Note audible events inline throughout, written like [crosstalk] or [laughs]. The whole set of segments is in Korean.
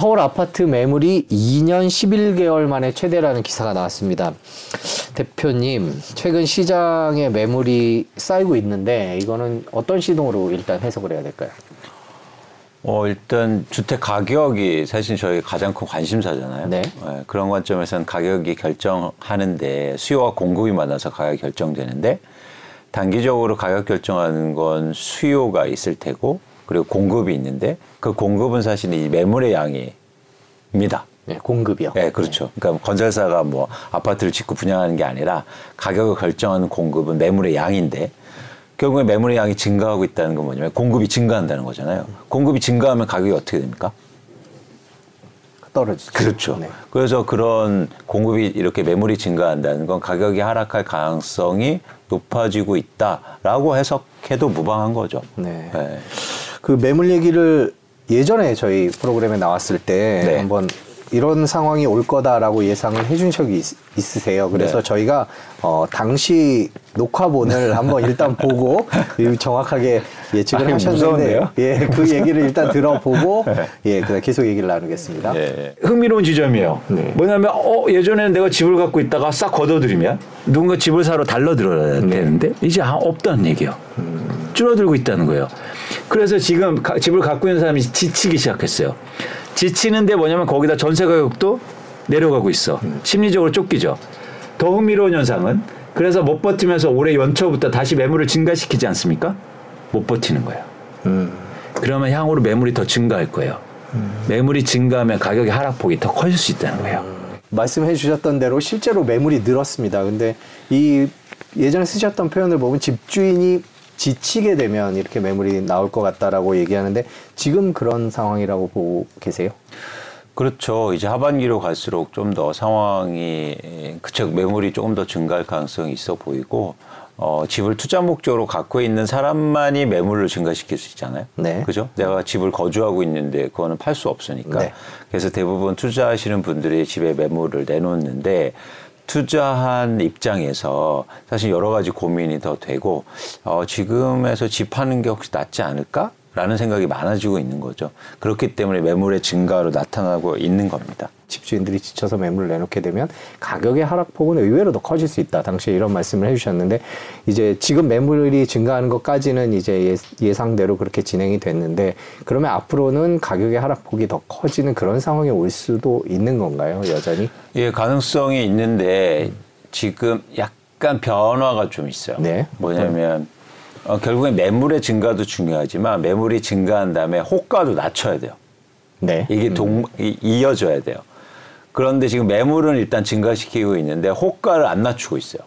서울 아파트 매물이 2년 11개월 만에 최대라는 기사가 나왔습니다. 대표님, 최근 시장에 매물이 쌓이고 있는데 이거는 어떤 시동으로 일단 해석을 해야 될까요? 어, 일단 주택 가격이 사실 저희 가장 큰 관심사잖아요. 네. 네, 그런 관점에서는 가격이 결정하는데 수요와 공급이 만나서 가격이 결정되는데 단기적으로 가격 결정하는 건 수요가 있을 테고 그리고 공급이 있는데 그 공급은 사실 이 매물의 양이입니다. 네, 공급이요. 네, 그렇죠. 그러니까 건설사가 뭐 아파트를 짓고 분양하는 게 아니라 가격을 결정하는 공급은 매물의 양인데 결국에 매물의 양이 증가하고 있다는 건 뭐냐면 공급이 증가한다는 거잖아요. 공급이 증가하면 가격이 어떻게 됩니까? 떨어지죠. 그렇죠. 네. 그래서 그런 공급이 이렇게 매물이 증가한다는 건 가격이 하락할 가능성이 높아지고 있다라고 해석해도 무방한 거죠. 네. 네. 그 매물 얘기를 예전에 저희 프로그램에 나왔을 때 네. 한번 이런 상황이 올 거다라고 예상을 해준 적이 있, 으세요 그래서 네. 저희가 어, 당시 녹화본을 한번 일단 보고 [laughs] 정확하게 예측을 아니, 하셨는데 무서운데요? 예, 그 얘기를 일단 들어보고 [laughs] 예, 그다음 계속 얘기를 나누겠습니다. 예. 흥미로운 지점이에요. 네. 뭐냐면 어 예전에는 내가 집을 갖고 있다가 싹 걷어들이면 누군가 집을 사러 달러들어야 되는데 이제 아, 없다는 얘기예요. 줄어들고 있다는 거예요. 그래서 지금 가- 집을 갖고 있는 사람이 지치기 시작했어요. 지치는데 뭐냐면 거기다 전세 가격도 내려가고 있어. 심리적으로 쫓기죠. 더 흥미로운 현상은 그래서 못 버티면서 올해 연초부터 다시 매물을 증가시키지 않습니까? 못 버티는 거예요. 음. 그러면 향후로 매물이 더 증가할 거예요. 매물이 증가하면 가격의 하락폭이 더 커질 수 있다는 거예요. 말씀해 주셨던 대로 실제로 매물이 늘었습니다. 근데 이 예전에 쓰셨던 표현을 보면 집주인이 지치게 되면 이렇게 매물이 나올 것 같다라고 얘기하는데 지금 그런 상황이라고 보고 계세요? 그렇죠. 이제 하반기로 갈수록 좀 더 상황이 그쵸 매물이 조금 더 증가할 가능성이 있어 보이고 어, 집을 투자 목적으로 갖고 있는 사람만이 매물을 증가시킬 수 있잖아요. 네. 그죠? 내가 집을 거주하고 있는데 그거는 팔 수 없으니까. 네. 그래서 대부분 투자하시는 분들이 집에 매물을 내놓는데 투자한 입장에서 사실 여러 가지 고민이 더 되고 어, 지금에서 집 하는 게 혹시 낫지 않을까? 라는 생각이 많아지고 있는 거죠. 그렇기 때문에 매물의 증가로 나타나고 있는 겁니다. 집주인들이 지쳐서 매물을 내놓게 되면 가격의 하락폭은 의외로 더 커질 수 있다. 당시에 이런 말씀을 해주셨는데 이제 지금 매물이 증가하는 것까지는 이제 예- 예상대로 그렇게 진행이 됐는데 그러면 앞으로는 가격의 하락폭이 더 커지는 그런 상황이 올 수도 있는 건가요? 여전히? 예, 가능성이 있는데 지금 약간 변화가 좀 있어요. 네. 뭐냐면 어, 결국엔 매물의 증가도 중요하지만 매물이 증가한 다음에 호가도 낮춰야 돼요. 네. 이게 동, 이- 이어져야 돼요. 그런데 지금 매물은 일단 증가시키고 있는데 호가를 안 낮추고 있어요.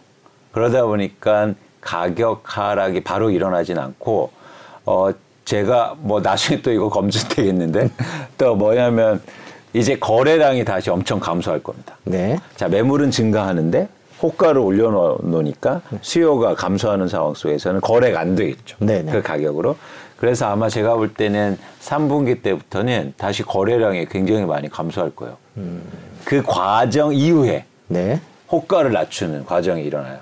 그러다 보니까 가격 하락이 바로 일어나진 않고, 어, 제가 뭐 나중에 또 이거 검증되겠는데 [laughs] 또 뭐냐면 이제 거래량이 다시 엄청 감소할 겁니다. 네. 자, 매물은 증가하는데 호가를 올려놓으니까 수요가 감소하는 상황 속에서는 거래가 안 되겠죠. 네네. 그 가격으로. 그래서 아마 제가 볼 때는 3분기 때부터는 다시 거래량이 굉장히 많이 감소할 거예요. 그 과정 이후에 네. 호가를 낮추는 과정이 일어나요.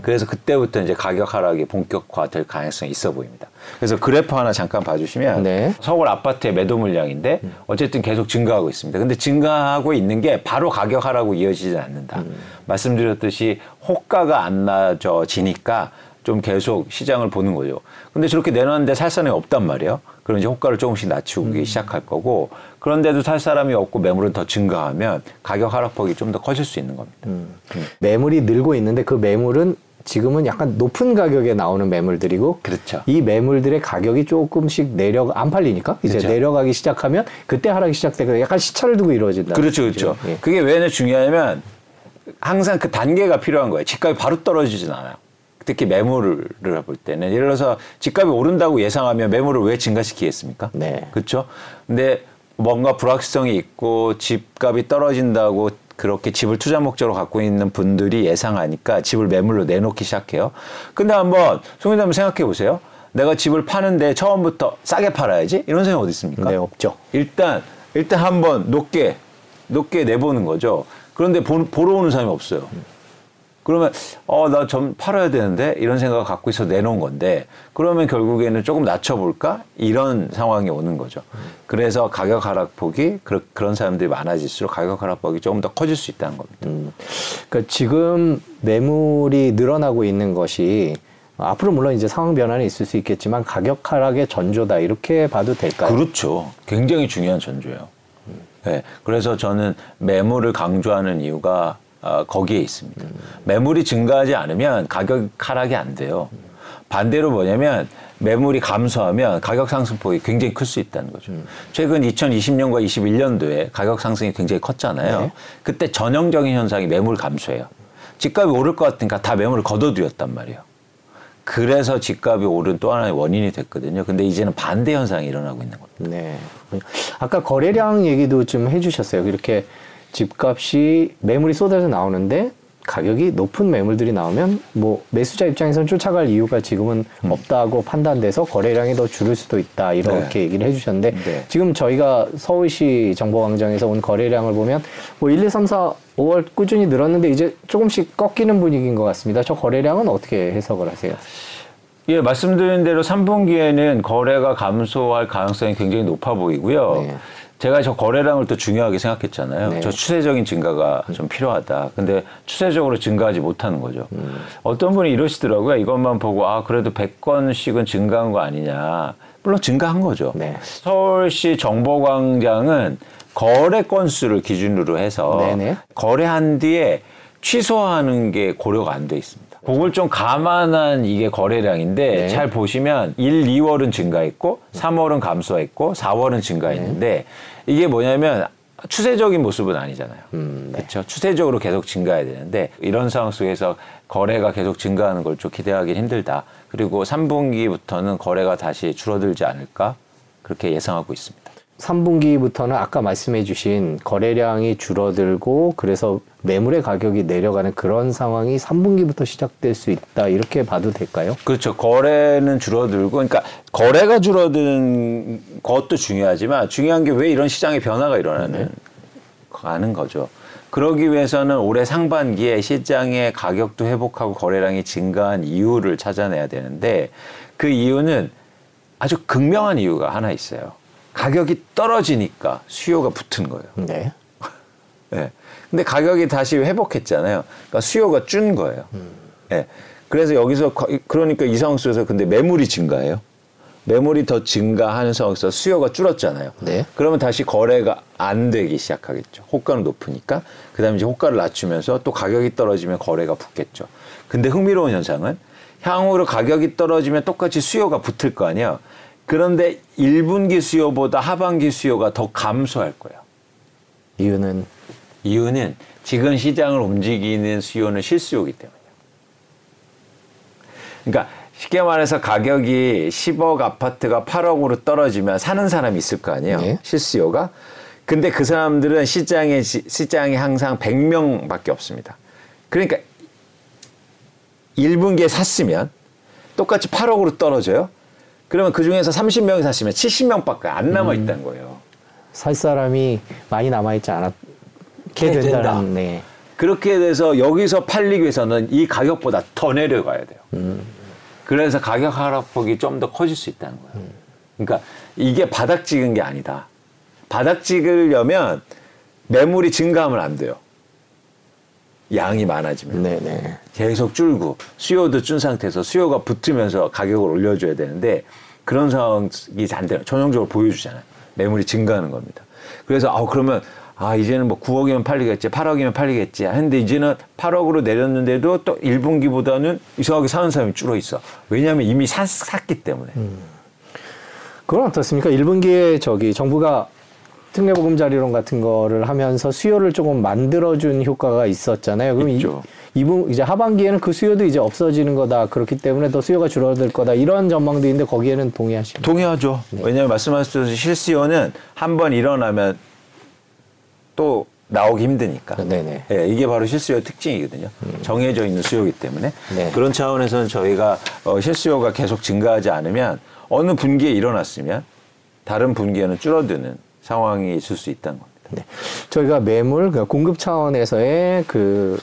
그래서 그때부터 이제 가격 하락이 본격화될 가능성이 있어 보입니다. 그래서 그래프 하나 잠깐 봐주시면 네. 서울 아파트의 매도 물량인데 어쨌든 계속 증가하고 있습니다. 근데 증가하고 있는 게 바로 가격 하락으로 이어지지 않는다. 말씀드렸듯이 호가가 안 낮아지니까 좀 계속 시장을 보는 거죠. 근데 저렇게 내놨는데 살 사람이 없단 말이에요. 그럼 이제 호가를 조금씩 낮추기 시작할 거고 그런데도 살 사람이 없고 매물은 더 증가하면 가격 하락폭이 좀 더 커질 수 있는 겁니다. 매물이 늘고 있는데 그 매물은 지금은 약간 높은 가격에 나오는 매물들이고 그렇죠. 이 매물들의 가격이 조금씩 내려 안 팔리니까 이제 그렇죠. 내려가기 시작하면 그때 하락이 시작되고 약간 시차를 두고 이루어진다. 그렇죠, 그렇죠. 예. 그게 왜 중요하냐면 항상 그 단계가 필요한 거예요. 집값이 바로 떨어지진 않아요. 특히 매물을 볼 때는 예를 들어서 집값이 오른다고 예상하면 매물을 왜 증가시키겠습니까? 네. 그렇죠. 근데 뭔가 불확실성이 있고 집값이 떨어진다고 그렇게 집을 투자 목적으로 갖고 있는 분들이 예상하니까 집을 매물로 내놓기 시작해요. 근데 한번 한번 생각해 보세요. 내가 집을 파는데 처음부터 싸게 팔아야지 이런 생각 어디 있습니까? 네, 없죠. 일단 일단 한번 높게 높게 내보는 거죠. 그런데 보, 보러 오는 사람이 없어요. 그러면 어 나 좀 팔아야 되는데 이런 생각을 갖고 있어 내놓은 건데 그러면 결국에는 조금 낮춰볼까 이런 상황이 오는 거죠. 그래서 가격 하락폭이 그런 그런 사람들이 많아질수록 가격 하락폭이 조금 더 커질 수 있다는 겁니다. 음, 그러니까 지금 매물이 늘어나고 있는 것이 앞으로 물론 이제 상황 변화는 있을 수 있겠지만 가격 하락의 전조다 이렇게 봐도 될까요? 그렇죠. 굉장히 중요한 전조예요. 네, 그래서 저는 매물을 강조하는 이유가 어, 거기에 있습니다. 매물이 증가하지 않으면 가격 하락이 안 돼요. 반대로 뭐냐면 매물이 감소하면 가격 상승폭이 굉장히 클 수 있다는 거죠. 최근 2020년과 21년도에 가격 상승이 굉장히 컸잖아요. 네. 그때 전형적인 현상이 매물 감소예요. 집값이 오를 것 같으니까 다 매물을 걷어들였단 말이에요. 그래서 집값이 오른 또 하나의 원인이 됐거든요. 근데 이제는 반대 현상이 일어나고 있는 겁니다. 네. 아까 거래량 얘기도 좀 해주셨어요. 이렇게 집값이 매물이 쏟아져 나오는데 가격이 높은 매물들이 나오면 뭐 매수자 입장에서는 쫓아갈 이유가 지금은 없다고 판단돼서 거래량이 더 줄을 수도 있다 이렇게 네. 얘기를 해주셨는데 네. 지금 저희가 서울시 정보광장에서 온 거래량을 보면 뭐 1, 2, 3, 4, 5월 꾸준히 늘었는데 이제 조금씩 꺾이는 분위기인 것 같습니다. 저 거래량은 어떻게 해석을 하세요? 예, 말씀드린 대로 3분기에는 거래가 감소할 가능성이 굉장히 높아 보이고요. 네. 제가 저 거래량을 또 중요하게 생각했잖아요. 네. 저 추세적인 증가가 좀 필요하다. 근데 추세적으로 증가하지 못하는 거죠. 음. 어떤 분이 이러시더라고요. 이것만 보고 아 그래도 100건씩은 증가한 거 아니냐. 물론 증가한 거죠. 네. 서울시 정보광장은 거래 건수를 기준으로 해서 네네. 거래한 뒤에 취소하는 게 고려가 안 돼 있습니다. 그걸 좀 감안한 이게 거래량인데 네. 잘 보시면 1, 2월은 증가했고 3월은 감소했고 4월은 증가했는데 이게 뭐냐면 추세적인 모습은 아니잖아요. 음, 네. 그렇죠. 추세적으로 계속 증가해야 되는데 이런 상황 속에서 거래가 계속 증가하는 걸 좀 기대하기는 힘들다. 그리고 3분기부터는 거래가 다시 줄어들지 않을까 그렇게 예상하고 있습니다. 3분기부터는 아까 말씀해 주신 거래량이 줄어들고 그래서 매물의 가격이 내려가는 그런 상황이 3분기부터 시작될 수 있다 이렇게 봐도 될까요? 그렇죠. 거래는 줄어들고, 그러니까 거래가 줄어드는 것도 중요하지만 중요한 게 왜 이런 시장의 변화가 일어나는 가는 거죠. 그러기 위해서는 올해 상반기에 시장의 가격도 회복하고 거래량이 증가한 이유를 찾아내야 되는데 그 이유는 아주 극명한 이유가 하나 있어요. 가격이 떨어지니까 수요가 붙은 거예요. 네. [laughs] 예. 근데 가격이 다시 회복했잖아요. 그러니까 수요가 준 거예요. 예. 그래서 여기서 거- 그러니까 이 상황 속에서 근데 매물이 증가해요. 매물이 더 증가하는 상황에서 수요가 줄었잖아요. 네. 그러면 다시 거래가 안 되기 시작하겠죠. 호가는 높으니까. 그 다음에 이제 호가를 낮추면서 또 가격이 떨어지면 거래가 붙겠죠. 근데 흥미로운 현상은 향후로 가격이 떨어지면 똑같이 수요가 붙을 거 아니에요. 그런데 1분기 수요보다 하반기 수요가 더 감소할 거예요. 이유는 이유는 지금 시장을 움직이는 수요는 실수요이기 때문이에요. 그러니까 쉽게 말해서 가격이 10억 아파트가 8억으로 떨어지면 사는 사람이 있을 거 아니에요. 네. 실수요가. 근데 그 사람들은 시장에 시- 시장에 항상 100명밖에 없습니다. 그러니까 1분기에 샀으면 똑같이 8억으로 떨어져요. 그러면 그 중에서 30명이 샀으면 70명밖에 안 남아 있다는 거예요. 살 사람이 많이 남아 있지 않았게 네, 된다. 된다는 네. 그렇게 돼서 여기서 팔리기 위해서는 이 가격보다 더 내려가야 돼요. 그래서 가격 하락폭이 좀 더 커질 수 있다는 거예요. 그러니까 이게 바닥 찍은 게 아니다. 바닥 찍으려면 매물이 증가하면 안 돼요. 양이 많아지면. 네네. 계속 줄고 수요도 준 상태에서 수요가 붙으면서 가격을 올려줘야 되는데 그런 상황이 안 돼요. 전형적으로 보여주잖아요. 매물이 증가하는 겁니다. 그래서 아 그러면 아 이제는 뭐 9억이면 팔리겠지, 8억이면 팔리겠지. 했는데 이제는 8억으로 내렸는데도 또 1분기보다는 이상하게 사는 사람이 줄어 있어. 왜냐하면 이미 샀, 샀기 때문에. 그건 어떻습니까? 1분기에 저기 정부가 특례보금자리론 같은 거를 하면서 수요를 조금 만들어준 효과가 있었잖아요. 그럼 있죠. 이, 이분 이제 하반기에는 그 수요도 이제 없어지는 거다. 그렇기 때문에 더 수요가 줄어들 거다. 이런 전망도 있는데 거기에는 동의하시나요? 동의하죠. 왜냐하면 말씀하셨듯이 실수요는 한 번 일어나면 또 나오기 힘드니까. 네네. 예, 이게 바로 실수요 특징이거든요. 정해져 있는 수요이기 때문에 네. 그런 차원에서는 저희가 어, 실수요가 계속 증가하지 않으면 어느 분기에 일어났으면 다른 분기에는 줄어드는 상황이 있을 수 있다는 겁니다. 네. 저희가 매물 그러니까 공급 차원에서의 그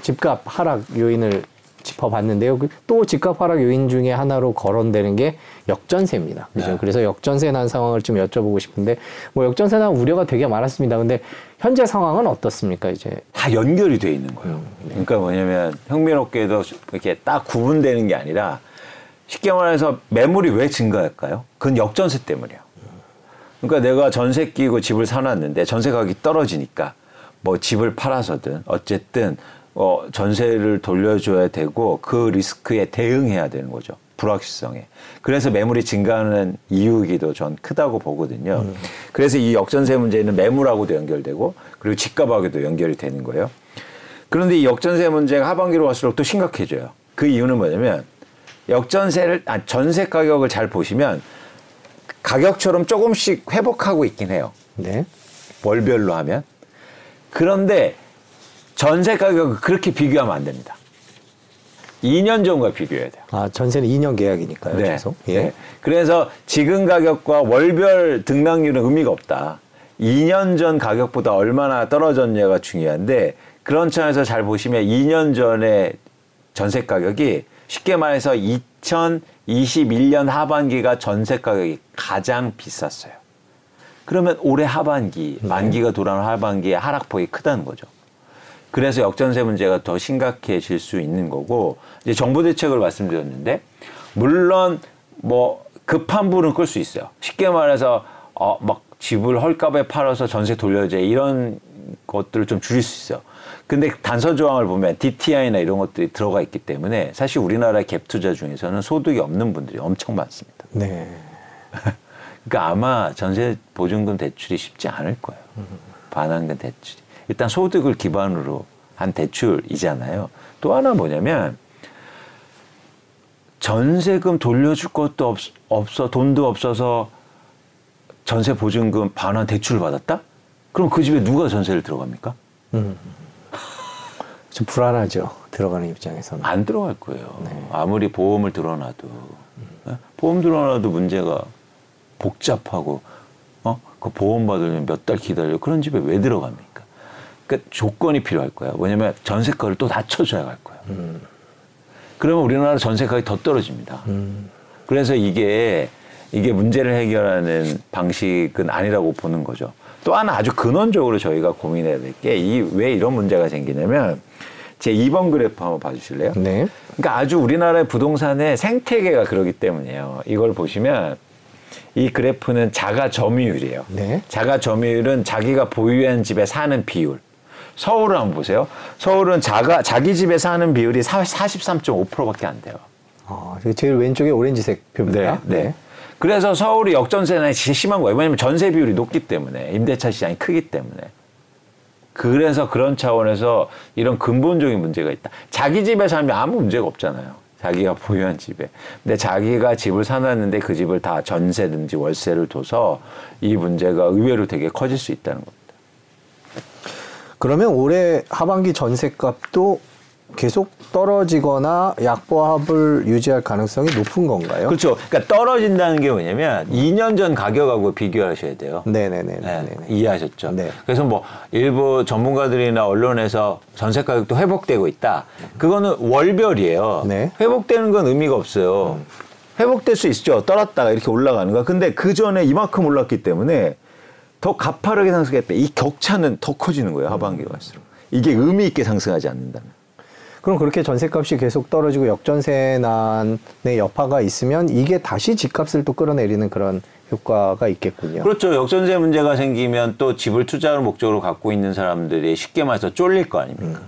집값 하락 요인을 짚어봤는데요. 그또 집값 하락 요인 중에 하나로 거론되는 게 역전세입니다. 그죠? 네. 그래서 역전세 난 상황을 좀 여쭤보고 싶은데 뭐 역전세 난 우려가 되게 많았습니다. 근데 현재 상황은 어떻습니까? 이제 다 연결이 돼 있는 거예요. 그러니까 뭐냐면 형민업계도 이렇게 딱 구분되는 게 아니라 쉽게 말해서 매물이 왜 증가할까요? 그건 역전세 때문이에요. 그러니까 내가 전세 끼고 집을 사놨는데 전세 가격이 떨어지니까 뭐 집을 팔아서든 어쨌든 어 전세를 돌려줘야 되고 그 리스크에 대응해야 되는 거죠. 불확실성에. 그래서 매물이 증가하는 이유이기도 전 크다고 보거든요. 그래서 이 역전세 문제는 매물하고도 연결되고 그리고 집값하고도 연결이 되는 거예요. 그런데 이 역전세 문제가 하반기로 갈수록 또 심각해져요. 그 이유는 뭐냐면 역전세를 아 전세 가격을 잘 보시면 가격처럼 조금씩 회복하고 있긴 해요. 네. 월별로 하면. 그런데 전세 가격을 그렇게 비교하면 안 됩니다. 2년 전과 비교해야 돼요. 아 전세는 2년 계약이니까요. 계속. 예. 네. 그래서 지금 가격과 월별 등락률은 의미가 없다. 2년 전 가격보다 얼마나 떨어졌냐가 중요한데 그런 차원에서 잘 보시면 2년 전에 전세 가격이 쉽게 말해서 2021년 하반기가 전세 가격이 가장 비쌌어요. 그러면 올해 하반기, 만기가 돌아오는 하반기에 하락폭이 크다는 거죠. 그래서 역전세 문제가 더 심각해질 수 있는 거고 이제 정부 대책을 말씀드렸는데 물론 뭐 급한 불은 끌 수 있어요. 쉽게 말해서 어 막 집을 헐값에 팔아서 전세 돌려줘 이런 것들을 좀 줄일 수 있어요. 근데 단서 조항을 보면 DTI나 이런 것들이 들어가 있기 때문에 사실 우리나라 갭 투자 중에서는 소득이 없는 분들이 엄청 많습니다. 네. [laughs] 그러니까 아마 전세 보증금 대출이 쉽지 않을 거예요. 반환금 대출이. 일단 소득을 기반으로 한 대출이잖아요. 또 하나 뭐냐면 전세금 돌려줄 것도 없, 없어 돈도 없어서 전세 보증금 반환 대출을 받았다? 그럼 그 집에 누가 전세를 들어갑니까? 좀 불안하죠. 들어가는 입장에서는. 안 들어갈 거예요. 아무리 보험을 들어놔도 예? 보험 들어놔도 문제가 복잡하고 어? 그 보험 받으려면 몇 달 기다려 그런 집에 왜 들어갑니까? 그러니까 조건이 필요할 거야. 왜냐면 전세가를 또 낮춰줘야 할 거야. 그러면 우리나라 전세가격이 더 떨어집니다. 그래서 이게 이게 문제를 해결하는 방식은 아니라고 보는 거죠. 또 하나 아주 근원적으로 저희가 고민해야 될 게 이 왜 이런 문제가 생기냐면 제 2번 그래프 한번 봐주실래요? 네. 그러니까 아주 우리나라의 부동산의 생태계가 그러기 때문이에요. 이걸 보시면 이 그래프는 자가 점유율이에요. 네. 자가 점유율은 자기가 보유한 집에 사는 비율. 서울을 한번 보세요. 서울은 자가 자기 집에 사는 비율이 43.5%밖에 안 돼요. 아, 제일 왼쪽에 오렌지색 표입니다. 네. 그래서 서울이 역전세난이 심한 거예요. 왜냐하면 전세 비율이 높기 때문에 임대차 시장이 크기 때문에. 그래서 그런 차원에서 이런 근본적인 문제가 있다. 자기 집에 살면 아무 문제가 없잖아요. 자기가 보유한 집에. 근데 자기가 집을 사놨는데 그 집을 다 전세든지 월세를 둬서 이 문제가 의외로 되게 커질 수 있다는 겁니다. 그러면 올해 하반기 전세값도 계속 떨어지거나 약보합을 유지할 가능성이 높은 건가요? 그렇죠. 그러니까 떨어진다는 게 뭐냐면 2년 전 가격하고 비교하셔야 돼요. 네네네. 네, 네. 이해하셨죠? 네. 그래서 뭐 일부 전문가들이나 언론에서 전세 가격도 회복되고 있다. 그거는 월별이에요. 네. 회복되는 건 의미가 없어요. 회복될 수 있죠. 떨었다가 이렇게 올라가는 거. 근데 그 전에 이만큼 올랐기 때문에 더 가파르게 상승했다. 이 격차는 더 커지는 거예요. 하반기가 갈수록. 이게 의미 있게 상승하지 않는다면. 그럼 그렇게 전세값이 계속 떨어지고 역전세난의 여파가 있으면 이게 다시 집값을 또 끌어내리는 그런 효과가 있겠군요. 그렇죠. 역전세 문제가 생기면 또 집을 투자를 목적으로 갖고 있는 사람들이 쉽게 말해서 쫄릴 거 아닙니까?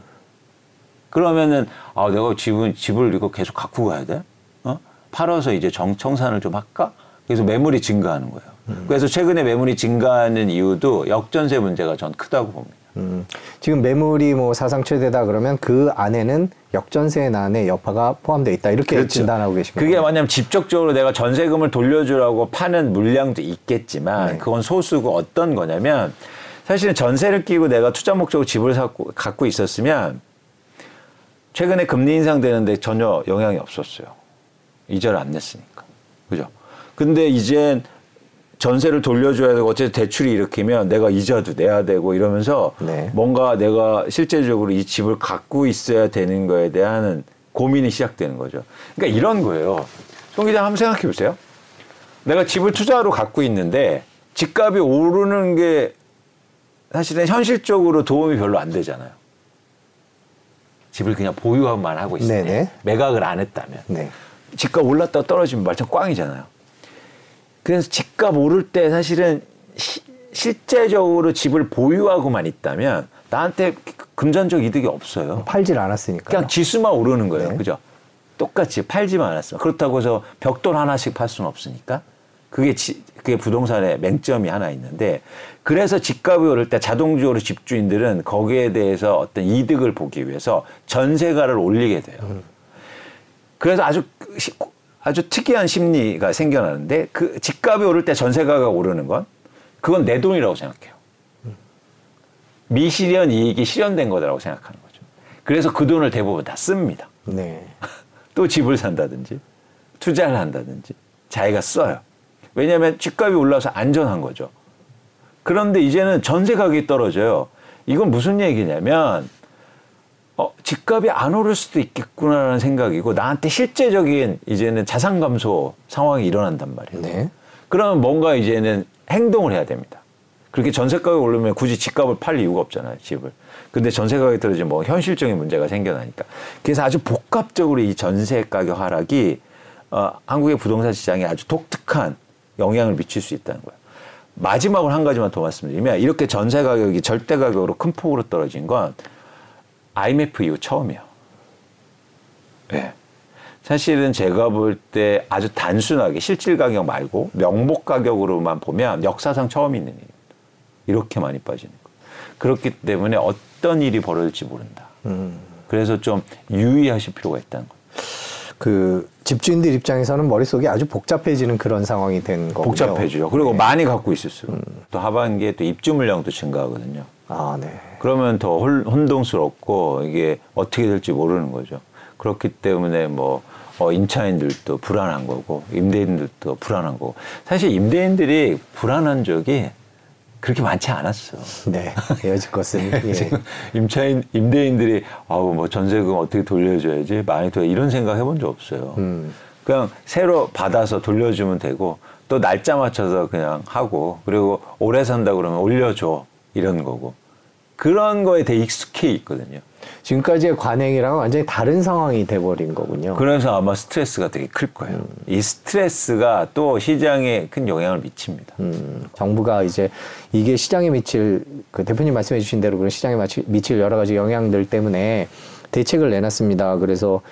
그러면은 아 내가 집은 집을 이거 계속 갖고 가야 돼? 어? 팔아서 이제 정, 청산을 좀 할까? 그래서 매물이 증가하는 거예요. 그래서 최근에 매물이 증가하는 이유도 역전세 문제가 전 크다고 봅니다. 음, 지금 매물이 뭐 사상 최대다 그러면 그 안에는 역전세난의 여파가 포함되어 있다 이렇게 진단하고 계신 그게 거예요. 뭐냐면 직접적으로 내가 전세금을 돌려주라고 파는 물량도 있겠지만 네. 그건 소수고 어떤 거냐면 사실은 전세를 끼고 내가 투자 목적으로 집을 사고, 갖고 있었으면 최근에 금리 인상되는데 전혀 영향이 없었어요. 이자를 안 냈으니까. 그죠? 근데 이젠 전세를 돌려줘야 되고 어쨌든 대출이 일으키면 내가 이자도 내야 되고 이러면서 네. 뭔가 내가 실제적으로 이 집을 갖고 있어야 되는 거에 대한 고민이 시작되는 거죠. 그러니까 이런 거예요. 송 기자 한번 생각해 보세요. 내가 집을 투자로 갖고 있는데 집값이 오르는 게 사실은 현실적으로 도움이 별로 안 되잖아요. 집을 그냥 보유만 하고 네네. 매각을 안 했다면 네. 집값 올랐다 떨어지면 말짱 꽝이잖아요. 그래서 집값 오를 때 사실은 시- 실제적으로 집을 보유하고만 있다면 나한테 금전적 이득이 없어요. 팔질 않았으니까. 그냥 지수만 오르는 거예요. 네. 그죠? 똑같이 팔지만 않았으면. 그렇다고 해서 벽돌 하나씩 팔 수는 없으니까. 그게 지, 그게 부동산의 맹점이 하나 있는데 그래서 집값이 오를 때 자동적으로 집주인들은 거기에 대해서 어떤 이득을 보기 위해서 전세가를 올리게 돼요. 그래서 아주 시- 아주 특이한 심리가 생겨나는데 그 집값이 오를 때 전세가가 오르는 건 그건 내 돈이라고 생각해요. 미실현 이익이 실현된 거라고 생각하는 거죠. 그래서 그 돈을 대부분 다 씁니다. 네. [laughs] 또 집을 산다든지 투자를 한다든지 자기가 써요. 왜냐하면 집값이 올라서 안전한 거죠. 그런데 이제는 전세 가격이 떨어져요. 이건 무슨 얘기냐면 어, 집값이 안 오를 수도 있겠구나라는 생각이고 나한테 실제적인 이제는 자산 감소 상황이 일어난단 말이에요. 네. 그러면 뭔가 이제는 행동을 해야 됩니다. 그렇게 전세 가격이 오르면 굳이 집값을 팔 이유가 없잖아요, 집을. 근데 전세 가격이 떨어지면 뭐 현실적인 문제가 생겨나니까. 그래서 아주 복합적으로 이 전세 가격 하락이 어, 한국의 부동산 시장에 아주 독특한 영향을 미칠 수 있다는 거예요. 마지막으로 한 가지만 더 말씀드리면 이렇게 전세 가격이 절대 가격으로 큰 폭으로 떨어진 건 IMF 이후 처음이에요. 네. 사실은 제가 볼 때 아주 단순하게 실질 가격 말고 명목 가격으로만 보면 역사상 처음 있는 일입니다. 이렇게 많이 빠지는 거. 그렇기 때문에 어떤 일이 벌어질지 모른다. 음. 그래서 좀 유의하실 필요가 있다는 거예요. 그 집주인들 입장에서는 머릿속이 아주 복잡해지는 그런 상황이 된 거군요. 복잡해져요. 그리고 많이 갖고 있을수록 또 하반기에 또 입주 물량도 증가하거든요. 아, 네. 그러면 더 홀- 혼동스럽고 이게 어떻게 될지 모르는 거죠. 그렇기 때문에 뭐 어, 임차인들도 불안한 거고 임대인들도 불안한 거고 사실 임대인들이 불안한 적이 그렇게 많지 않았어. 네. 것은 예. [laughs] 지금 임차인 임대인들이 아우 뭐 전세금 어떻게 돌려줘야지 많이 더 이런 생각 해본 적 없어요. 음. 그냥 새로 받아서 돌려주면 되고 또 날짜 맞춰서 그냥 하고 그리고 오래 산다 그러면 올려줘 이런 거고 그런 거에 되게 익숙해 있거든요. 지금까지의 관행이랑은 완전히 다른 상황이 돼버린 거군요. 그래서 아마 스트레스가 되게 클 거예요. 이 스트레스가 또 시장에 큰 영향을 미칩니다. 음, 정부가 이제 이게 시장에 미칠 그 대표님 말씀해 주신 대로 그런 시장에 미칠 여러 가지 영향들 때문에 대책을 내놨습니다. 그래서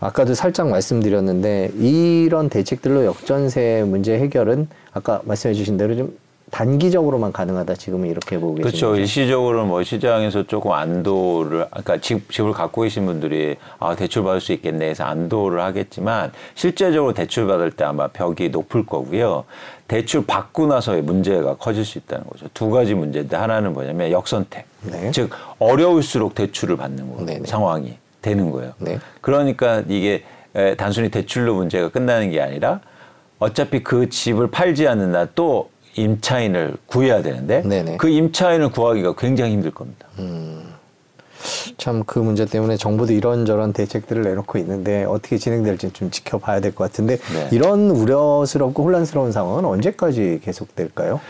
아까도 살짝 말씀드렸는데 이런 대책들로 역전세 문제 해결은 아까 말씀해 주신 대로 좀 단기적으로만 가능하다 지금은 이렇게 보고 계십니다. 그렇죠. 일시적으로 뭐 시장에서 조금 안도를, 아까 집, 집을 갖고 계신 분들이 아, 대출 받을 수 있겠네 해서 안도를 하겠지만 실제적으로 대출 받을 때 아마 벽이 높을 거고요. 대출 받고 나서의 문제가 커질 수 있다는 거죠. 두 가지 문제인데 하나는 뭐냐면 역선택. 네. 즉, 어려울수록 대출을 받는 거, 네네. 상황이 되는 거예요. 네. 그러니까 이게 에, 단순히 대출로 문제가 끝나는 게 아니라 어차피 그 집을 팔지 않는 날또 임차인을 구해야 되는데 네네. 그 임차인을 구하기가 굉장히 힘들 겁니다. 참그 문제 때문에 정부도 이런저런 대책들을 내놓고 있는데 어떻게 진행될지 좀 지켜봐야 될 것 같은데 네. 이런 우려스럽고 혼란스러운 상황은 언제까지 계속될까요?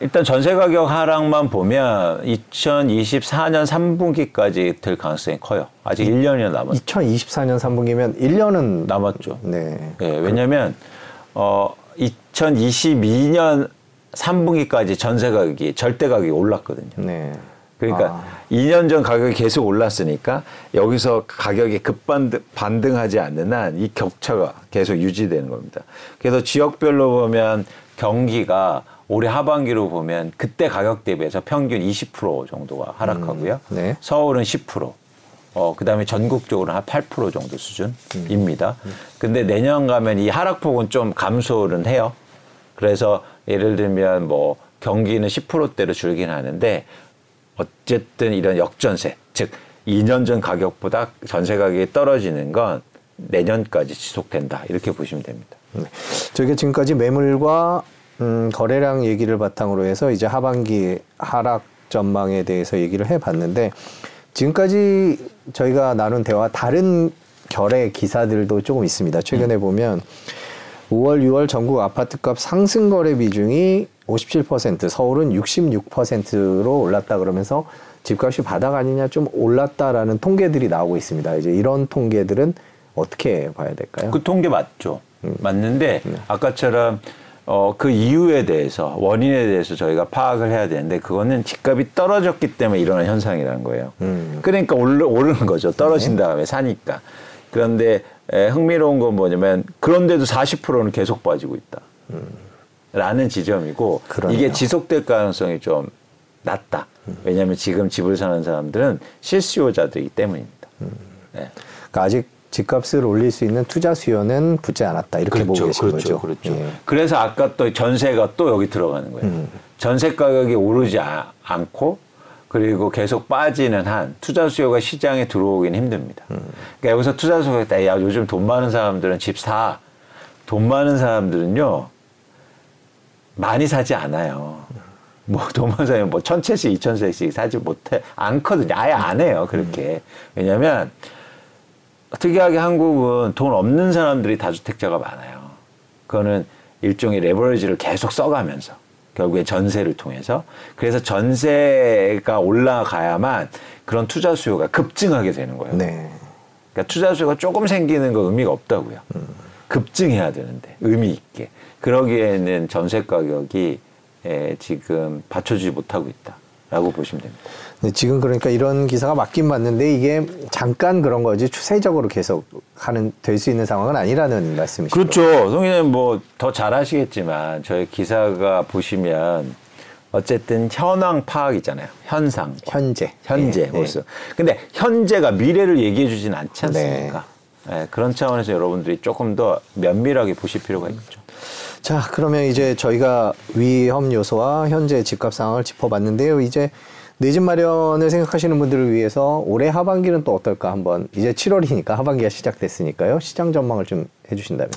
일단 전세 가격 하락만 보면 2024년 3분기까지 될 가능성이 커요. 아직 1년이나 남았, 2024년 3분기면 1년은 남았죠. 네. 예, 왜냐하면 어 2022년 3분기까지 전세 가격이 절대 가격이 올랐거든요. 네. 그러니까 아. 2년 전 가격이 계속 올랐으니까 여기서 가격이 급반등 반등하지 않는 한 이 격차가 계속 유지되는 겁니다. 그래서 지역별로 보면 경기가 올해 하반기로 보면 그때 가격 대비해서 평균 20% 정도가 하락하고요. 음, 네. 서울은 10%. 어, 그 다음에 전국적으로 한 8% 정도 수준입니다. 근데 내년 가면 이 하락폭은 좀 감소는 해요. 그래서 예를 들면 뭐 경기는 10%대로 줄긴 하는데 어쨌든 이런 역전세, 즉 2년 전 가격보다 전세 가격이 떨어지는 건 내년까지 지속된다. 이렇게 보시면 됩니다. 네. 저희가 지금까지 매물과 음, 거래량 얘기를 바탕으로 해서 이제 하반기 하락 전망에 대해서 얘기를 해봤는데 지금까지 저희가 나눈 대화 다른 결의 기사들도 조금 있습니다. 최근에 보면 5월, 6월 전국 아파트값 상승 거래 비중이 57%, 서울은 66%로 올랐다 그러면서 집값이 바닥 아니냐 좀 올랐다라는 통계들이 나오고 있습니다. 이제 이런 통계들은 어떻게 봐야 될까요? 그 통계 맞죠. 맞는데 아까처럼 어, 그 이유에 대해서 원인에 대해서 저희가 파악을 해야 되는데 그거는 집값이 떨어졌기 때문에 일어난 현상이라는 거예요. 음. 그러니까 오르, 오르는 거죠. 떨어진 다음에 사니까. 그런데 에, 흥미로운 건 뭐냐면 그런데도 40%는 계속 빠지고 있다. 라는 지점이고 그러네요. 이게 지속될 가능성이 좀 낮다. 왜냐하면 지금 집을 사는 사람들은 실수요자들이기 때문입니다. 네. 그러니까 아직 집값을 올릴 수 있는 투자 수요는 붙지 않았다 이렇게 보고 계신 거죠. 그렇죠. 예. 그래서 아까 또 전세가 또 여기 들어가는 거예요. 음. 전세 가격이 오르지 아- 않고 그리고 계속 빠지는 한 투자 수요가 시장에 들어오긴 힘듭니다. 음. 그러니까 여기서 투자 수요가 있다. 야, 요즘 돈 많은 사람들은 집 사. 돈 많은 사람들은요, 많이 사지 않아요. 뭐돈 많은 사람이 뭐천 채씩, 이천 채씩 사지 못해. 않거든요. 아예 안 해요. 그렇게. 왜냐면 특이하게 한국은 돈 없는 사람들이 다주택자가 많아요. 그거는 일종의 레버리지를 계속 써가면서 결국에 전세를 통해서 그래서 전세가 올라가야만 그런 투자 수요가 급증하게 되는 거예요. 네. 그러니까 투자 수요가 조금 생기는 거 의미가 없다고요. 급증해야 되는데 의미 있게 그러기에는 전세 가격이 에, 지금 받쳐주지 못하고 있다라고 보시면 됩니다. 지금 그러니까 이런 기사가 맞긴 맞는데 이게 잠깐 그런 거지 추세적으로 계속 하는 될 수 있는 상황은 아니라는 말씀이시죠. 그렇죠. 송이는 뭐 더 잘하시겠지만 저희 기사가 보시면 어쨌든 현황 파악이잖아요. 현상. 현재. 현재 네, 모습. 근데 현재가 미래를 얘기해 주진 않지 않습니까? 네. 예, 그런 차원에서 여러분들이 조금 더 면밀하게 보실 필요가 있죠. 자, 그러면 이제 저희가 위험 요소와 현재 집값 상황을 짚어봤는데요. 이제 내 집 마련을 생각하시는 분들을 위해서 올해 하반기는 또 어떨까 한번 이제 7월이니까 하반기가 시작됐으니까요. 시장 전망을 좀 해주신다면.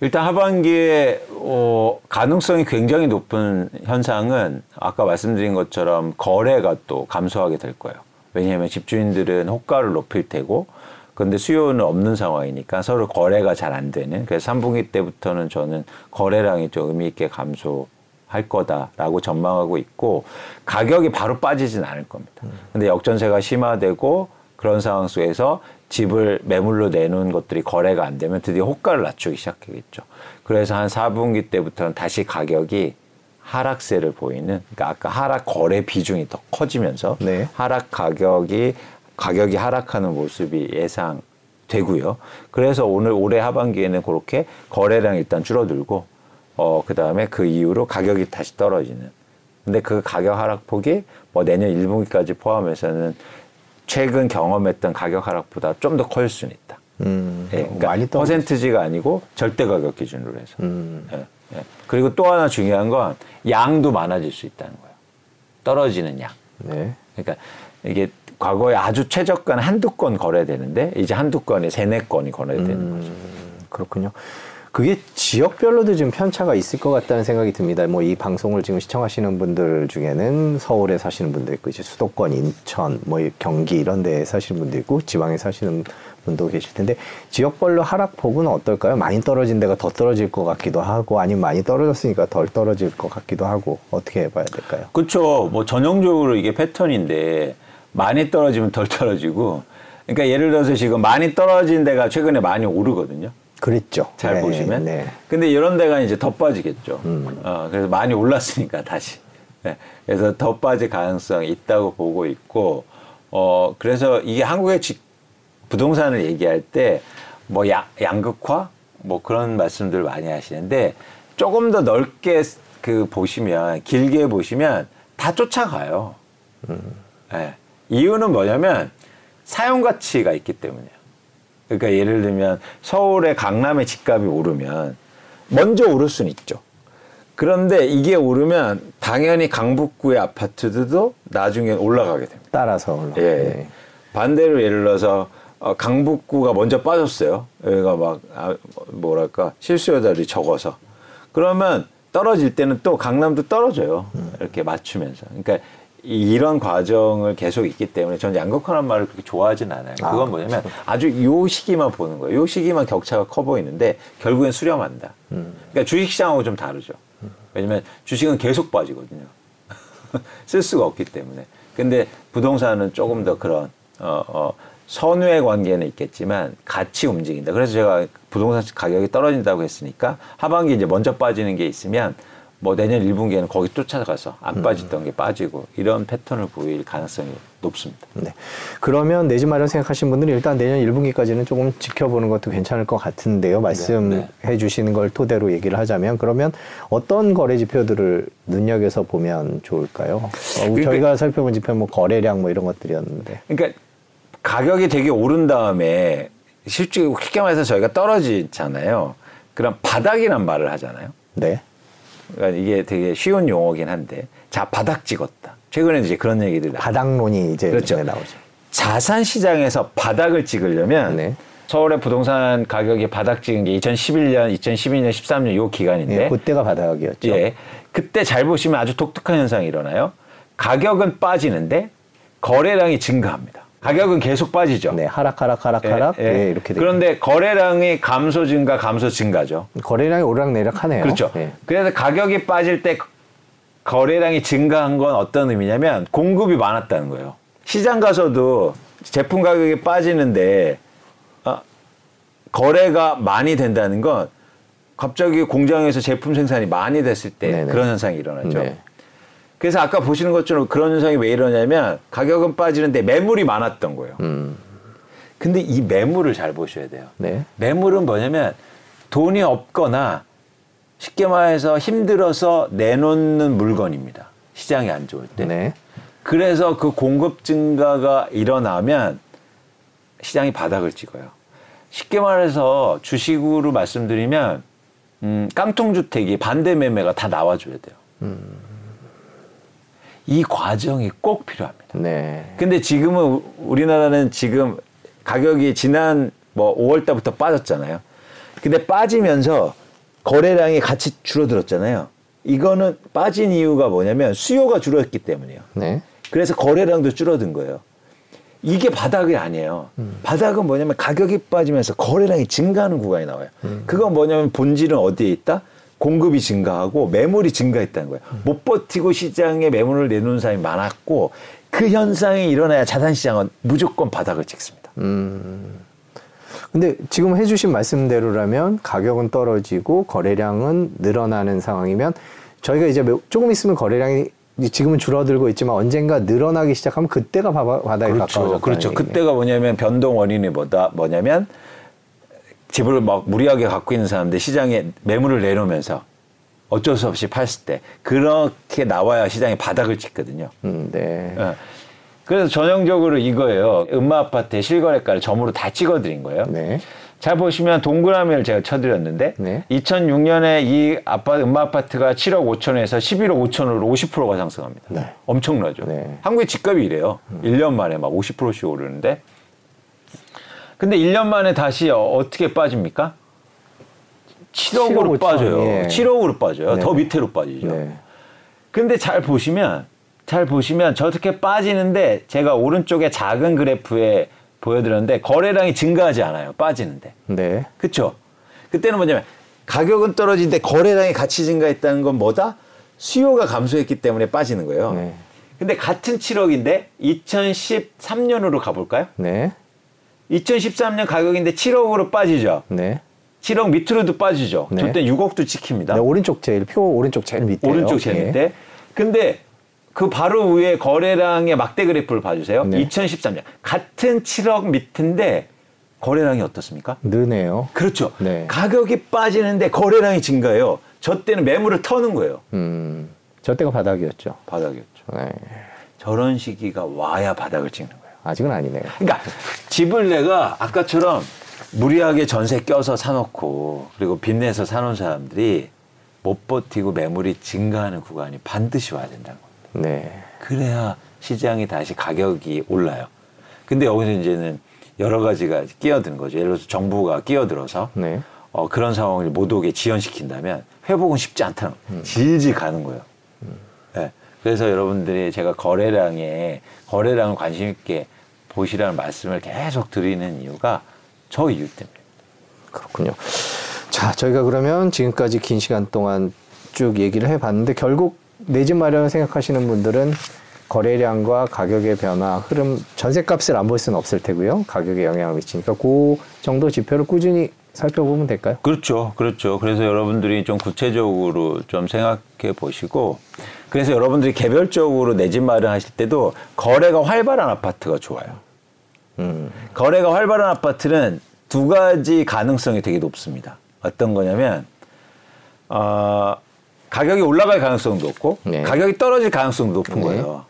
일단 하반기에 어, 가능성이 굉장히 높은 현상은 아까 말씀드린 것처럼 거래가 또 감소하게 될 거예요. 왜냐하면 집주인들은 호가를 높일 테고 근데 수요는 없는 상황이니까 서로 거래가 잘 안 되는 그래서 3분기 때부터는 저는 거래량이 좀 의미 있게 감소 할 거다라고 전망하고 있고 가격이 바로 빠지진 않을 겁니다. 근데 역전세가 심화되고 그런 상황 속에서 집을 매물로 내놓은 것들이 거래가 안 되면 드디어 호가를 낮추기 시작하겠죠. 그래서 한 4분기 때부터는 다시 가격이 하락세를 보이는 그러니까 아까 하락 거래 비중이 더 커지면서 네. 하락 가격이 가격이 하락하는 모습이 예상 되고요. 그래서 오늘 올해 하반기에는 그렇게 거래량 일단 줄어들고 어 그 다음에 그 이후로 가격이 다시 떨어지는. 근데 그 가격 하락폭이 뭐 내년 1분기까지 포함해서는 최근 경험했던 가격 하락보다 좀더 커질 수는 있다. 음, 예, 그러니까 많이. 퍼센트지가 아니고 절대 가격 기준으로 해서. 음. 예, 예. 그리고 또 하나 중요한 건 양도 많아질 수 있다는 거예요. 떨어지는 양. 네. 그러니까 이게 과거에 아주 최저가는 한두 건 거래되는데 이제 한두 건이 세네 건이 거래되는 거죠. 그렇군요. 그게 지역별로도 좀 편차가 있을 것 같다는 생각이 듭니다. 뭐 이 방송을 지금 시청하시는 분들 중에는 서울에 사시는 분도 있고 이제 수도권, 인천, 뭐 경기 이런 데에 사시는 분도 있고 지방에 사시는 분도 계실 텐데 지역별로 하락폭은 어떨까요? 많이 떨어진 데가 더 떨어질 것 같기도 하고 아니면 많이 떨어졌으니까 덜 떨어질 것 같기도 하고 어떻게 봐야 될까요? 그렇죠. 뭐 전형적으로 이게 패턴인데 많이 떨어지면 덜 떨어지고 그러니까 예를 들어서 지금 많이 떨어진 데가 최근에 많이 오르거든요. 그랬죠. 잘 네, 보시면. 네. 근데 이런 데가 이제 더 빠지겠죠. 음. 어, 그래서 많이 올랐으니까 다시. 네. 그래서 더 빠질 가능성이 있다고 보고 있고, 어, 그래서 이게 한국의 지- 부동산을 얘기할 때 뭐 양극화 뭐 그런 말씀들 많이 하시는데 조금 더 넓게 그 보시면 길게 보시면 다 쫓아가요. 예. 이유는 뭐냐면 사용 가치가 있기 때문이에요. 그러니까 예를 들면 서울의 강남의 집값이 오르면 먼저 오를 수는 있죠. 그런데 이게 오르면 당연히 강북구의 아파트들도 나중에 올라가게 됩니다. 따라서 올라. 예. 네. 반대로 예를 들어서 어, 강북구가 먼저 빠졌어요. 여기가 막 아, 뭐랄까 실수요자들이 적어서 그러면 떨어질 때는 또 강남도 떨어져요. 이렇게 맞추면서. 그러니까 이- 이런 과정을 계속 있기 때문에 저는 양극화란 말을 그렇게 좋아하진 않아요. 아, 그건 뭐냐면 아주 요 시기만 보는 거예요. 요 시기만 격차가 커 보이는데 결국엔 수렴한다. 그러니까 주식시장하고 좀 다르죠. 왜냐면 주식은 계속 빠지거든요. [laughs] 쓸 수가 없기 때문에. 근데 부동산은 조금 더 그런 어, 어, 선후의 관계는 있겠지만 같이 움직인다. 그래서 제가 부동산 가격이 떨어진다고 했으니까 하반기 이제 먼저 빠지는 게 있으면 뭐 내년 1분기에는 거기 쫓아가서 안 빠지던 게 빠지고 이런 패턴을 보일 가능성이 높습니다. 네. 그러면 내집 마련 생각하시는 분들은 일단 내년 1분기까지는 조금 지켜보는 것도 괜찮을 것 같은데요. 말씀해 네. 주시는 걸 토대로 얘기를 하자면 그러면 어떤 거래 지표들을 눈여겨서 보면 좋을까요? 어, 그러니까- 저희가 살펴본 지표 뭐 거래량 뭐 이런 것들이었는데. 그러니까 가격이 되게 오른 다음에 실제 쉽게 말해서 저희가 떨어지잖아요. 그럼 바닥이란 말을 하잖아요. 네. 그러니까 이게 되게 쉬운 용어긴 한데 자 바닥 찍었다. 최근에 이제 그런 얘기들 나. 바닥론이 이제 그렇죠. 나오죠. 자산 시장에서 바닥을 찍으려면 네. 서울의 부동산 가격이 바닥 찍은 게 2011년, 2012년, 13년 요 기간인데 예, 그때가 바닥이었죠. 예. 그때 잘 보시면 아주 독특한 현상이 일어나요. 가격은 빠지는데 거래량이 증가합니다. 가격은 계속 빠지죠. 네, 하락 하락 하락 하락 예, 예, 예. 이렇게. 그런데 거래량이 감소 증가 감소 증가죠. 거래량이 오르락 내리락 하네요. 그렇죠. 예. 그래서 가격이 빠질 때 거래량이 증가한 건 어떤 의미냐면 공급이 많았다는 거예요. 시장 가서도 제품 가격이 빠지는데 아, 거래가 많이 된다는 건 갑자기 공장에서 제품 생산이 많이 됐을 때 네네. 그런 현상이 일어나죠. 네. 그래서 아까 보시는 것처럼 그런 현상이 왜 일어나냐면 가격은 빠지는데 매물이 많았던 거예요. 음. 근데 이 매물을 잘 보셔야 돼요. 네. 매물은 뭐냐면 돈이 없거나 쉽게 말해서 힘들어서 내놓는 물건입니다. 시장이 안 좋을 때. 네. 그래서 그 공급 증가가 일어나면 시장이 바닥을 찍어요. 쉽게 말해서 주식으로 말씀드리면 음, 깡통주택이 반대 매매가 다 나와줘야 돼요. 이 과정이 꼭 필요합니다. 네. 근데 지금은 우- 우리나라는 지금 가격이 지난 뭐 5월 달부터 빠졌잖아요. 근데 빠지면서 거래량이 같이 줄어들었잖아요. 이거는 빠진 이유가 뭐냐면 수요가 줄었기 때문이에요. 네. 그래서 거래량도 줄어든 거예요. 이게 바닥이 아니에요. 바닥은 뭐냐면 가격이 빠지면서 거래량이 증가하는 구간이 나와요. 그건 뭐냐면 본질은 어디에 있다? 공급이 증가하고 매물이 증가했다는 거예요. 못 버티고 시장에 매물을 내놓는 사람이 많았고 그 현상이 일어나야 자산시장은 무조건 바닥을 찍습니다. 근데 지금 해주신 말씀대로라면 가격은 떨어지고 거래량은 늘어나는 상황이면 저희가 이제 몇- 조금 있으면 거래량이 지금은 줄어들고 있지만 언젠가 늘어나기 시작하면 그때가 바- 바닥에 가까워졌다. 그렇죠. 그때가 뭐냐면 변동 원인이 뭐다 뭐냐면 집을 막 무리하게 갖고 있는 사람들 시장에 매물을 내놓으면서 어쩔 수 없이 팔을 때 그렇게 나와야 시장이 바닥을 찍거든요. 음, 네. 예. 그래서 전형적으로 이거예요. 음마 아파트의 실거래가를 점으로 다 찍어드린 거예요. 네. 잘 보시면 동그라미를 제가 쳐드렸는데 네. 2006년에 이 아파트 음마 아파트가 7억 5천에서 11억 5천으로 50%가 상승합니다. 네. 엄청나죠. 네. 한국의 집값이 이래요. 1년 만에 막 50%씩 오르는데 근데 1년 만에 다시 어- 어떻게 빠집니까? 7억으로 7억 5천, 빠져요. 예. 7억으로 빠져요. 네. 더 밑으로 빠지죠. 네. 근데 잘 보시면 잘 보시면 저렇게 빠지는데 제가 오른쪽에 작은 그래프에 보여드렸는데 거래량이 증가하지 않아요. 빠지는데. 네. 그렇죠? 그때는 뭐냐면 가격은 떨어지는데 거래량이 같이 증가했다는 건 뭐다? 수요가 감소했기 때문에 빠지는 거예요. 네. 근데 같은 7억인데 2013년으로 가볼까요? 네. 2013년 가격인데 7억으로 빠지죠. 네. 7억 밑으로도 빠지죠. 네. 저때 6억도 찍힙니다. 네. 오른쪽 제일 표 오른쪽 제일 밑에 오른쪽 제일인데. 근데 그 바로 위에 거래량의 막대 그래프를 봐주세요. 네. 2013년 같은 7억 밑인데 거래량이 어떻습니까? 느네요. 그렇죠. 네. 가격이 빠지는데 거래량이 증가해요. 저 때는 매물을 터는 거예요. 음. 저 때가 바닥이었죠. 바닥이었죠. 네. 저런 시기가 와야 바닥을 찍는 거예요. 아직은 아니네요. 그러니까 집을 내가 아까처럼 무리하게 전세 껴서 사놓고 그리고 빚내서 사놓은 사람들이 못 버티고 매물이 증가하는 구간이 반드시 와야 된다는 겁니다. 네. 그래야 시장이 다시 가격이 올라요. 근데 여기서 이제는 여러 가지가 끼어드는 거죠. 예를 들어서 정부가 끼어들어서 네. 어, 그런 상황을 못 오게 지연시킨다면 회복은 쉽지 않다는 거예요. 질질 가는 거예요. 네. 그래서 여러분들이 제가 거래량에 거래량을 관심 있게 보시라는 말씀을 계속 드리는 이유가 저 이유 때문에. 그렇군요. 자, 저희가 그러면 지금까지 긴 시간 동안 쭉 얘기를 해봤는데 결국 내 집 마련을 생각하시는 분들은 거래량과 가격의 변화, 흐름, 전세값을 안 볼 수는 없을 테고요. 가격에 영향을 미치니까 그 정도 지표를 꾸준히 살펴보면 될까요? 그렇죠. 그렇죠. 그래서 여러분들이 좀 구체적으로 좀 생각해 보시고 그래서 여러분들이 개별적으로 내 집 마련하실 때도 거래가 활발한 아파트가 좋아요. 음, 거래가 활발한 아파트는 두 가지 가능성이 되게 높습니다. 어떤 거냐면 어, 가격이 올라갈 가능성도 높고 네. 가격이 떨어질 가능성도 높은 네. 거예요.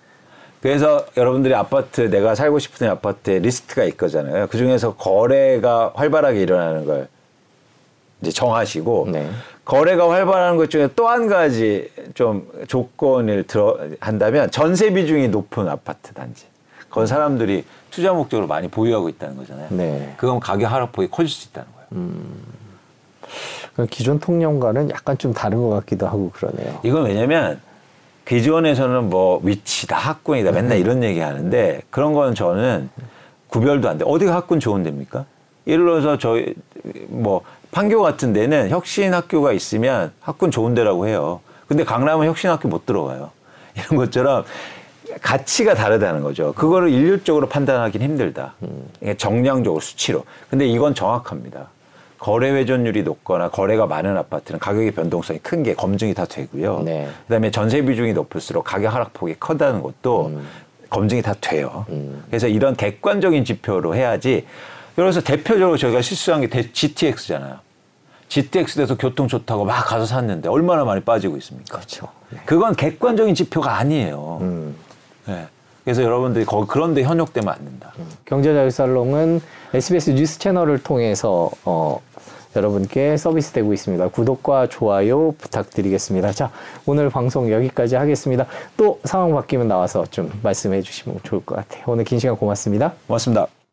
그래서 여러분들이 아파트 내가 살고 싶은 아파트에 리스트가 있거잖아요. 그 중에서 거래가 활발하게 일어나는 걸 이제 정하시고 네. 거래가 활발한 것 중에 또 한 가지 좀 조건을 들어 한다면 전세 비중이 높은 아파트 단지. 그건 사람들이 투자 목적으로 많이 보유하고 있다는 거잖아요. 네. 그건 가격 하락폭이 커질 수 있다는 거예요. 그럼 기존 통념과는 약간 좀 다른 것 같기도 하고 그러네요. 이건 왜냐면 기존에서는 뭐 위치다 학군이다 맨날 이런 얘기 하는데 그런 건 저는 구별도 안 돼. 어디가 학군 좋은 데입니까? 예를 들어서 저희 뭐 판교 같은 데는 혁신 학교가 있으면 학군 좋은 데라고 해요. 근데 강남은 혁신 학교 못 들어가요. [laughs] 이런 것처럼 가치가 다르다는 거죠. 그거를 일률적으로 판단하기는 힘들다. 이게 정량적으로 수치로. 근데 이건 정확합니다. 거래 회전율이 높거나 거래가 많은 아파트는 가격의 변동성이 큰 게 검증이 다 되고요. 네. 그다음에 전세 비중이 높을수록 가격 하락폭이 커다는 것도 검증이 다 돼요. 그래서 이런 객관적인 지표로 해야지. 그래서 대표적으로 저희가 실수한 게 대- GTX잖아요. GTX 돼서 교통 좋다고 막 가서 샀는데 얼마나 많이 빠지고 있습니까? 그렇죠. 그건 객관적인 지표가 아니에요. 음. 네. 그래서 여러분들이 거 그런데 현혹되면 안 된다. 경제자유살롱은 SBS 뉴스 채널을 통해서 어, 여러분께 서비스되고 있습니다. 구독과 좋아요 부탁드리겠습니다. 자, 오늘 방송 여기까지 하겠습니다. 또 상황 바뀌면 나와서 좀 말씀해 주시면 좋을 것 같아요. 오늘 긴 시간 고맙습니다. 고맙습니다.